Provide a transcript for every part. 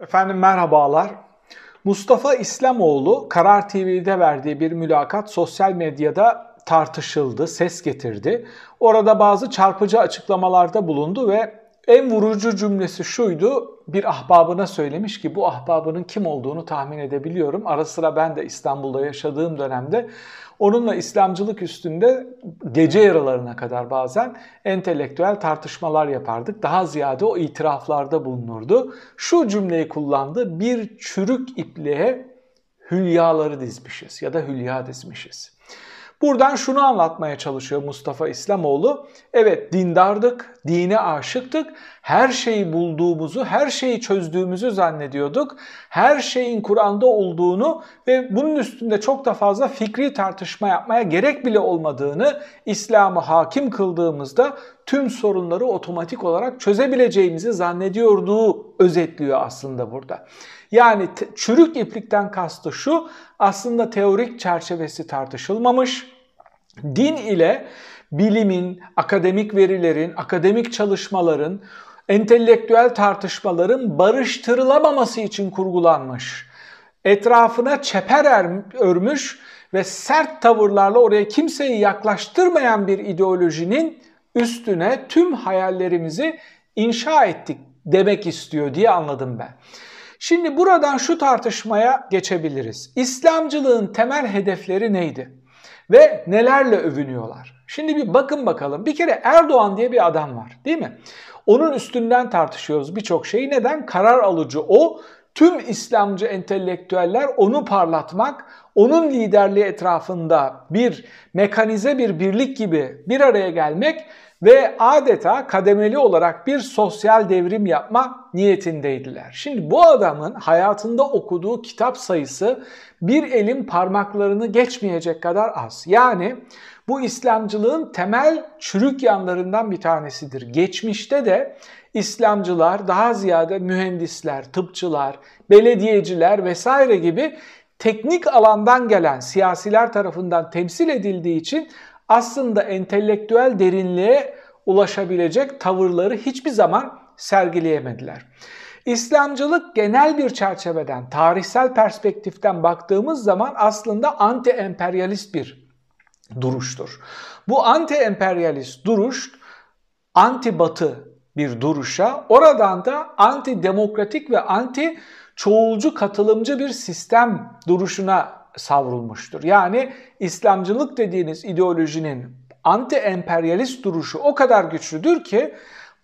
Efendim merhabalar. Mustafa İslamoğlu Karar TV'de verdiği bir mülakat sosyal medyada tartışıldı, ses getirdi. Orada bazı çarpıcı açıklamalarda bulundu ve en vurucu cümlesi şuydu. Bir ahbabına söylemiş ki bu ahbabının kim olduğunu tahmin edebiliyorum. Ara sıra ben de İstanbul'da yaşadığım dönemde onunla İslamcılık üstünde gece yarılarına kadar bazen entelektüel tartışmalar yapardık. Daha ziyade o itiraflarda bulunurdu. Şu cümleyi kullandı. Bir çürük ipliğe hülyaları dizmişiz ya da hülya dizmişiz. Buradan şunu anlatmaya çalışıyor Mustafa İslamoğlu. Evet dindardık, dine aşıktık. Her şeyi bulduğumuzu, her şeyi çözdüğümüzü zannediyorduk. Her şeyin Kur'an'da olduğunu ve bunun üstünde çok da fazla fikri tartışma yapmaya gerek bile olmadığını İslam'ı hakim kıldığımızda tüm sorunları otomatik olarak çözebileceğimizi zannediyordu özetliyor aslında burada. Yani çürük iplikten kastı şu aslında teorik çerçevesi tartışılmamış. Din ile bilimin, akademik verilerin, akademik çalışmaların, entelektüel tartışmaların barıştırılamaması için kurgulanmış. Etrafına çeper er, örmüş ve sert tavırlarla oraya kimseyi yaklaştırmayan bir ideolojinin üstüne tüm hayallerimizi inşa ettik demek istiyor diye anladım ben. Şimdi buradan şu tartışmaya geçebiliriz. İslamcılığın temel hedefleri neydi? Ve nelerle övünüyorlar? Şimdi bir bakın bakalım. Bir kere Erdoğan diye bir adam var değil mi? Onun üstünden tartışıyoruz birçok şeyi. Neden? Karar alıcı o. Tüm İslamcı entelektüeller onu parlatmak, onun liderliği etrafında bir mekanize bir birlik gibi bir araya gelmek ve adeta kademeli olarak bir sosyal devrim yapma niyetindeydiler. Şimdi bu adamın hayatında okuduğu kitap sayısı bir elin parmaklarını geçmeyecek kadar az. Yani bu İslamcılığın temel çürük yanlarından bir tanesidir. Geçmişte de İslamcılar daha ziyade mühendisler, tıpçılar, belediyeciler vesaire gibi teknik alandan gelen siyasiler tarafından temsil edildiği için aslında entelektüel derinliğe ulaşabilecek tavırları hiçbir zaman sergileyemediler. İslamcılık genel bir çerçeveden, tarihsel perspektiften baktığımız zaman aslında anti-emperyalist bir duruştur. Bu anti-emperyalist duruş anti-batı bir duruşa, oradan da anti-demokratik ve anti-çoğulcu katılımcı bir sistem duruşuna savrulmuştur. Yani İslamcılık dediğiniz ideolojinin anti-emperyalist duruşu o kadar güçlüdür ki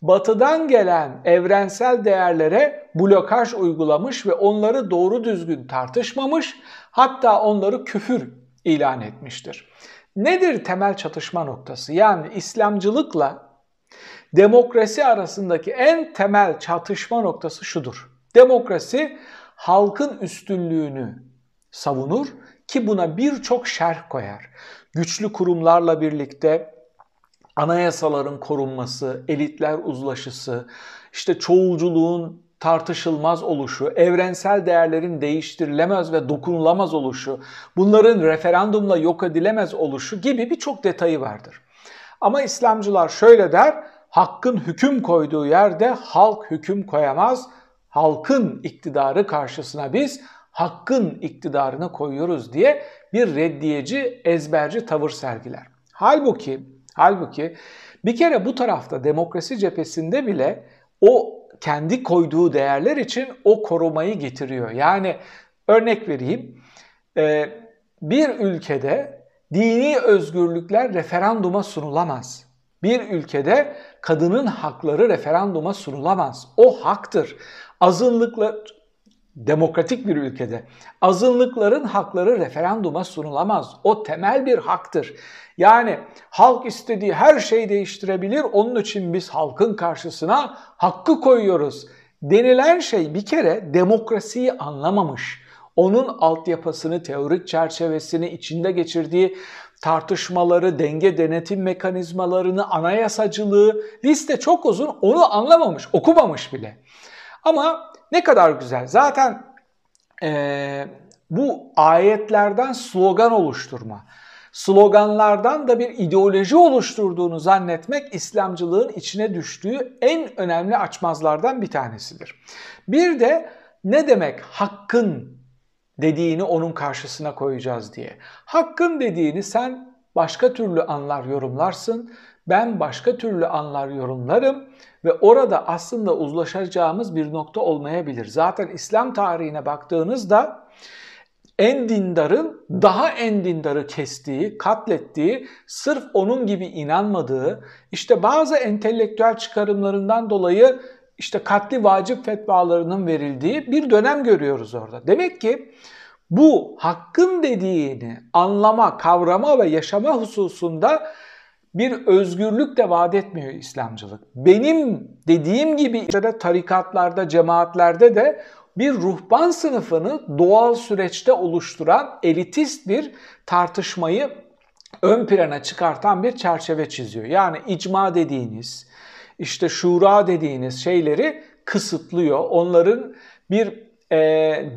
batıdan gelen evrensel değerlere blokaj uygulamış ve onları doğru düzgün tartışmamış hatta onları küfür ilan etmiştir. Nedir temel çatışma noktası? Yani İslamcılıkla demokrasi arasındaki en temel çatışma noktası şudur. Demokrasi halkın üstünlüğünü savunur ki buna birçok şerh koyar. Güçlü kurumlarla birlikte anayasaların korunması, elitler uzlaşısı, işte çoğulculuğun tartışılmaz oluşu, evrensel değerlerin değiştirilemez ve dokunulamaz oluşu, bunların referandumla yok edilemez oluşu gibi birçok detayı vardır. Ama İslamcılar şöyle der, hakkın hüküm koyduğu yerde halk hüküm koyamaz, halkın iktidarı karşısına biz hakkın iktidarını koyuyoruz diye bir reddiyeci, ezberci tavır sergiler. Halbuki, halbuki bir kere bu tarafta demokrasi cephesinde bile o kendi koyduğu değerler için o korumayı getiriyor. Yani örnek vereyim, e, bir ülkede dini özgürlükler referanduma sunulamaz. Bir ülkede kadının hakları referanduma sunulamaz. O haktır. Azınlıklar demokratik bir ülkede azınlıkların hakları referanduma sunulamaz. O temel bir haktır. Yani halk istediği her şeyi değiştirebilir. Onun için biz halkın karşısına hakkı koyuyoruz. Denilen şey bir kere demokrasiyi anlamamış. Onun altyapısını, teorik çerçevesini, içinde geçirdiği tartışmaları, denge denetim mekanizmalarını, anayasacılığı liste çok uzun. Onu anlamamış, okumamış bile. Ama ne kadar güzel. Zaten e, bu ayetlerden slogan oluşturma, sloganlardan da bir ideoloji oluşturduğunu zannetmek İslamcılığın içine düştüğü en önemli açmazlardan bir tanesidir. Bir de ne demek hakkın dediğini onun karşısına koyacağız diye. Hakkın dediğini sen başka türlü anlar yorumlarsın. Ben başka türlü anlar yorumlarım ve orada aslında uzlaşacağımız bir nokta olmayabilir. Zaten İslam tarihine baktığınızda en dindarın daha en dindarı kestiği, katlettiği, sırf onun gibi inanmadığı, işte bazı entelektüel çıkarımlarından dolayı işte katli vacip fetvalarının verildiği bir dönem görüyoruz orada. Demek ki bu hakkın dediğini anlama, kavrama ve yaşama hususunda bir özgürlük de vaat etmiyor İslamcılık. Benim dediğim gibi tarikatlarda, cemaatlerde de bir ruhban sınıfını doğal süreçte oluşturan elitist bir tartışmayı ön plana çıkartan bir çerçeve çiziyor. Yani icma dediğiniz, işte şura dediğiniz şeyleri kısıtlıyor. Onların bir e,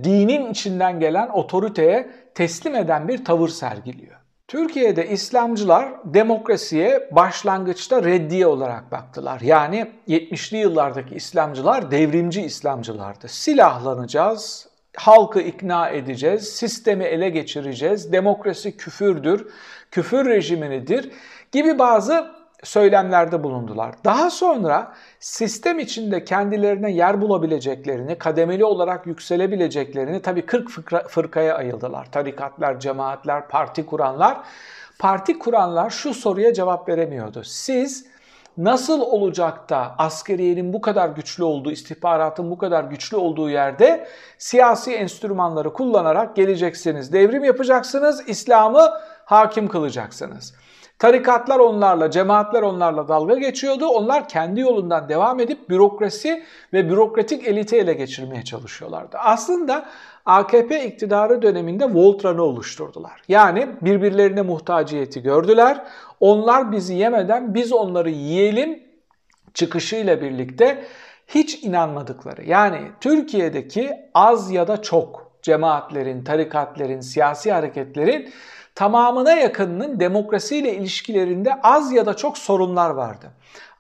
dinin içinden gelen otoriteye teslim eden bir tavır sergiliyor. Türkiye'de İslamcılar demokrasiye başlangıçta reddiye olarak baktılar. Yani 70'li yıllardaki İslamcılar devrimci İslamcılardı. Silahlanacağız, halkı ikna edeceğiz, sistemi ele geçireceğiz, demokrasi küfürdür, küfür rejiminedir gibi bazı söylemlerde bulundular. Daha sonra sistem içinde kendilerine yer bulabileceklerini, kademeli olarak yükselebileceklerini tabii 40 fırka, fırkaya ayıldılar. Tarikatlar, cemaatler, parti kuranlar. Parti kuranlar şu soruya cevap veremiyordu. Siz nasıl olacak da askeriyenin bu kadar güçlü olduğu, istihbaratın bu kadar güçlü olduğu yerde siyasi enstrümanları kullanarak geleceksiniz, devrim yapacaksınız, İslam'ı hakim kılacaksınız. Tarikatlar onlarla, cemaatler onlarla dalga geçiyordu. Onlar kendi yolundan devam edip bürokrasi ve bürokratik eliti ele geçirmeye çalışıyorlardı. Aslında AKP iktidarı döneminde Voltran'ı oluşturdular. Yani birbirlerine muhtaciyeti gördüler. Onlar bizi yemeden biz onları yiyelim çıkışıyla birlikte hiç inanmadıkları yani Türkiye'deki az ya da çok cemaatlerin, tarikatlerin, siyasi hareketlerin tamamına yakınının demokrasiyle ilişkilerinde az ya da çok sorunlar vardı.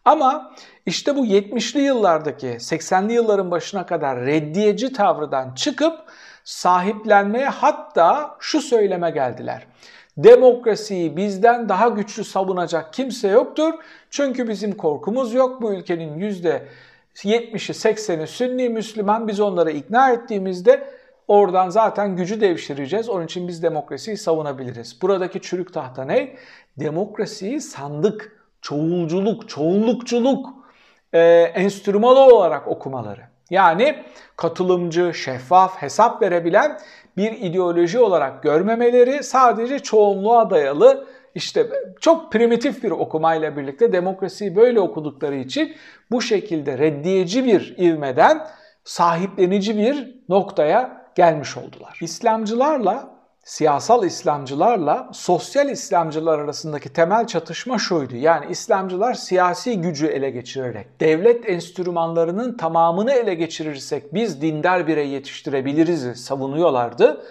Ama işte bu 70'li yıllardaki 80'li yılların başına kadar reddiyeci tavrıdan çıkıp sahiplenmeye hatta şu söyleme geldiler. Demokrasiyi bizden daha güçlü savunacak kimse yoktur. Çünkü bizim korkumuz yok. Bu ülkenin %70'i 80'i Sünni Müslüman. Biz onları ikna ettiğimizde Oradan zaten gücü devşireceğiz. Onun için biz demokrasiyi savunabiliriz. Buradaki çürük tahta ne? Demokrasiyi sandık, çoğulculuk, çoğunlukçuluk e, enstrümanı olarak okumaları. Yani katılımcı, şeffaf, hesap verebilen bir ideoloji olarak görmemeleri sadece çoğunluğa dayalı işte çok primitif bir okumayla birlikte demokrasiyi böyle okudukları için bu şekilde reddiyeci bir ivmeden sahiplenici bir noktaya gelmiş oldular. İslamcılarla siyasal İslamcılarla sosyal İslamcılar arasındaki temel çatışma şuydu. Yani İslamcılar siyasi gücü ele geçirerek, devlet enstrümanlarının tamamını ele geçirirsek biz dindar birey yetiştirebiliriz savunuyorlardı.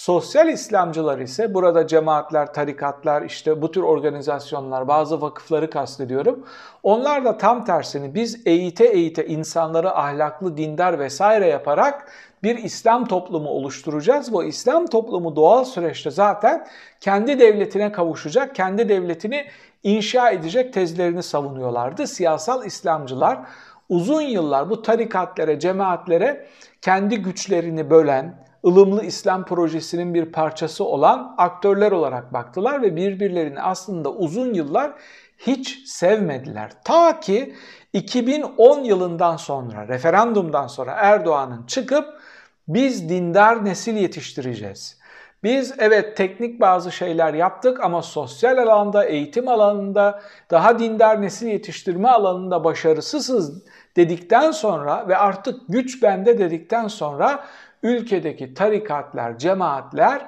Sosyal İslamcılar ise burada cemaatler, tarikatlar, işte bu tür organizasyonlar, bazı vakıfları kastediyorum. Onlar da tam tersini biz eğite eğite insanları ahlaklı, dindar vesaire yaparak bir İslam toplumu oluşturacağız. Bu İslam toplumu doğal süreçte zaten kendi devletine kavuşacak, kendi devletini inşa edecek tezlerini savunuyorlardı. Siyasal İslamcılar uzun yıllar bu tarikatlere, cemaatlere kendi güçlerini bölen, ılımlı İslam projesinin bir parçası olan aktörler olarak baktılar ve birbirlerini aslında uzun yıllar hiç sevmediler. Ta ki 2010 yılından sonra, referandumdan sonra Erdoğan'ın çıkıp biz dindar nesil yetiştireceğiz. Biz evet teknik bazı şeyler yaptık ama sosyal alanda, eğitim alanında, daha dindar nesil yetiştirme alanında başarısızız dedikten sonra ve artık güç bende dedikten sonra ülkedeki tarikatlar, cemaatler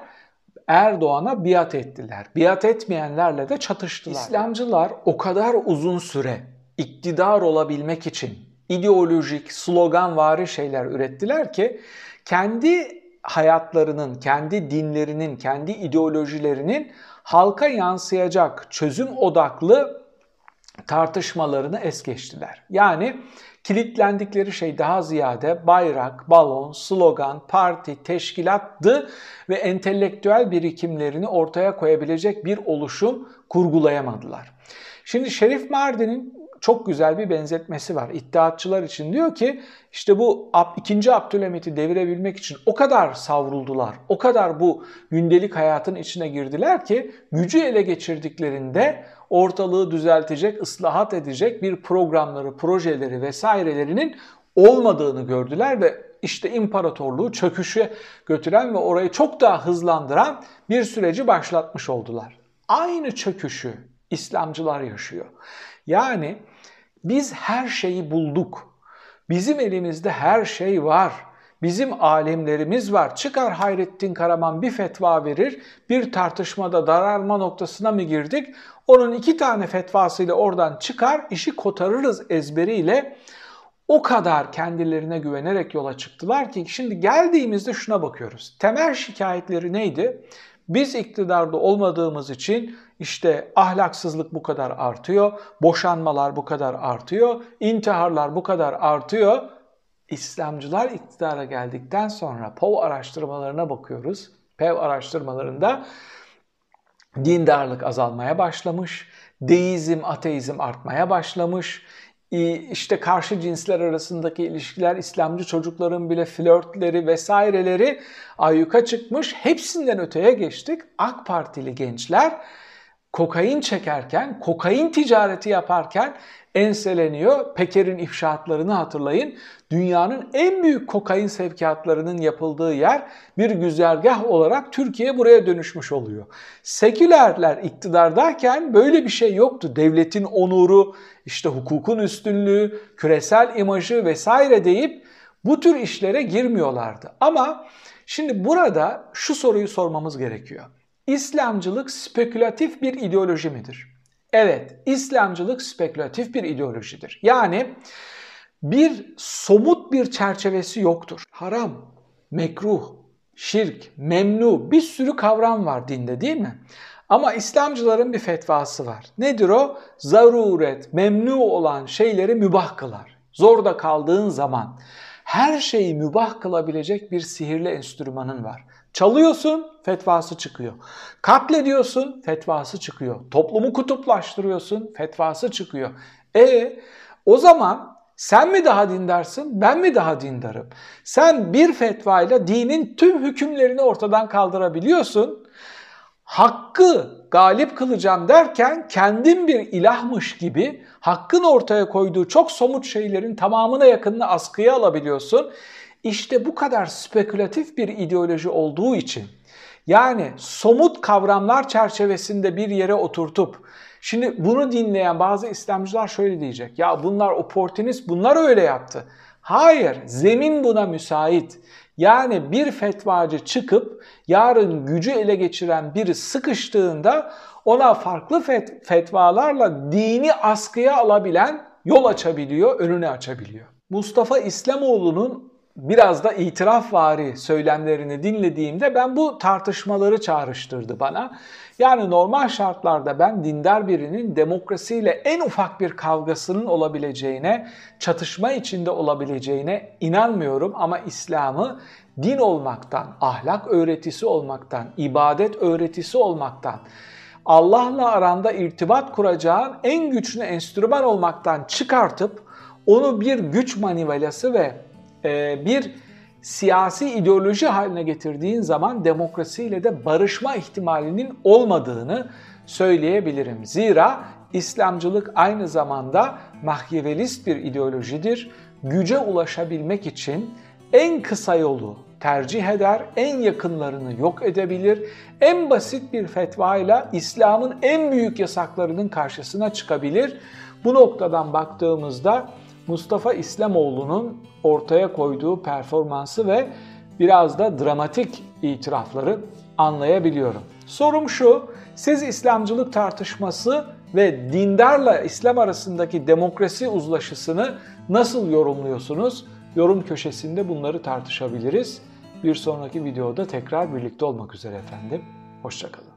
Erdoğan'a biat ettiler. Biat etmeyenlerle de çatıştılar. İslamcılar o kadar uzun süre iktidar olabilmek için ideolojik, sloganvari şeyler ürettiler ki kendi hayatlarının, kendi dinlerinin, kendi ideolojilerinin halka yansıyacak çözüm odaklı tartışmalarını es geçtiler. Yani kilitlendikleri şey daha ziyade bayrak, balon, slogan, parti, teşkilattı ve entelektüel birikimlerini ortaya koyabilecek bir oluşum kurgulayamadılar. Şimdi Şerif Mardin'in çok güzel bir benzetmesi var. İttihatçılar için diyor ki işte bu ikinci Abdülhamit'i devirebilmek için o kadar savruldular, o kadar bu gündelik hayatın içine girdiler ki gücü ele geçirdiklerinde ortalığı düzeltecek, ıslahat edecek bir programları, projeleri vesairelerinin olmadığını gördüler ve işte imparatorluğu çöküşe götüren ve orayı çok daha hızlandıran bir süreci başlatmış oldular. Aynı çöküşü İslamcılar yaşıyor. Yani biz her şeyi bulduk. Bizim elimizde her şey var. Bizim alemlerimiz var. Çıkar Hayrettin Karaman bir fetva verir. Bir tartışmada daralma noktasına mı girdik? Onun iki tane fetvasıyla oradan çıkar, işi kotarırız ezberiyle. O kadar kendilerine güvenerek yola çıktılar ki şimdi geldiğimizde şuna bakıyoruz. Temel şikayetleri neydi? Biz iktidarda olmadığımız için işte ahlaksızlık bu kadar artıyor, boşanmalar bu kadar artıyor, intiharlar bu kadar artıyor. İslamcılar iktidara geldikten sonra POV araştırmalarına bakıyoruz. PEV araştırmalarında dindarlık azalmaya başlamış, deizm, ateizm artmaya başlamış, işte karşı cinsler arasındaki ilişkiler, İslamcı çocukların bile flörtleri vesaireleri ayyuka çıkmış. Hepsinden öteye geçtik. AK Partili gençler kokain çekerken, kokain ticareti yaparken enseleniyor. Peker'in ifşaatlarını hatırlayın. Dünyanın en büyük kokain sevkiyatlarının yapıldığı yer bir güzergah olarak Türkiye buraya dönüşmüş oluyor. Sekülerler iktidardayken böyle bir şey yoktu. Devletin onuru, işte hukukun üstünlüğü, küresel imajı vesaire deyip bu tür işlere girmiyorlardı. Ama şimdi burada şu soruyu sormamız gerekiyor. İslamcılık spekülatif bir ideoloji midir? Evet, İslamcılık spekülatif bir ideolojidir. Yani bir somut bir çerçevesi yoktur. Haram, mekruh, şirk, memnu bir sürü kavram var dinde değil mi? Ama İslamcıların bir fetvası var. Nedir o? Zaruret, memnu olan şeyleri mübah kılar. Zorda kaldığın zaman her şeyi mübah kılabilecek bir sihirli enstrümanın var. Çalıyorsun, fetvası çıkıyor. Katlediyorsun, fetvası çıkıyor. Toplumu kutuplaştırıyorsun, fetvası çıkıyor. E o zaman sen mi daha dindarsın, ben mi daha dindarım? Sen bir fetvayla dinin tüm hükümlerini ortadan kaldırabiliyorsun. Hakkı galip kılacağım derken kendin bir ilahmış gibi hakkın ortaya koyduğu çok somut şeylerin tamamına yakınını askıya alabiliyorsun. İşte bu kadar spekülatif bir ideoloji olduğu için yani somut kavramlar çerçevesinde bir yere oturtup şimdi bunu dinleyen bazı İslamcılar şöyle diyecek. Ya bunlar oportunist, bunlar öyle yaptı. Hayır, zemin buna müsait. Yani bir fetvacı çıkıp yarın gücü ele geçiren biri sıkıştığında ona farklı fet fetvalarla dini askıya alabilen yol açabiliyor, önünü açabiliyor. Mustafa İslamoğlu'nun biraz da itirafvari söylemlerini dinlediğimde ben bu tartışmaları çağrıştırdı bana. Yani normal şartlarda ben dindar birinin demokrasiyle en ufak bir kavgasının olabileceğine, çatışma içinde olabileceğine inanmıyorum ama İslam'ı din olmaktan, ahlak öğretisi olmaktan, ibadet öğretisi olmaktan, Allah'la aranda irtibat kuracağın en güçlü enstrüman olmaktan çıkartıp onu bir güç manivelası ve bir siyasi ideoloji haline getirdiğin zaman demokrasiyle de barışma ihtimalinin olmadığını söyleyebilirim. Zira İslamcılık aynı zamanda mahyevelist bir ideolojidir. Güce ulaşabilmek için en kısa yolu tercih eder, en yakınlarını yok edebilir, en basit bir fetvayla İslam'ın en büyük yasaklarının karşısına çıkabilir. Bu noktadan baktığımızda Mustafa İslamoğlu'nun ortaya koyduğu performansı ve biraz da dramatik itirafları anlayabiliyorum. Sorum şu, siz İslamcılık tartışması ve dindarla İslam arasındaki demokrasi uzlaşısını nasıl yorumluyorsunuz? Yorum köşesinde bunları tartışabiliriz. Bir sonraki videoda tekrar birlikte olmak üzere efendim. Hoşçakalın.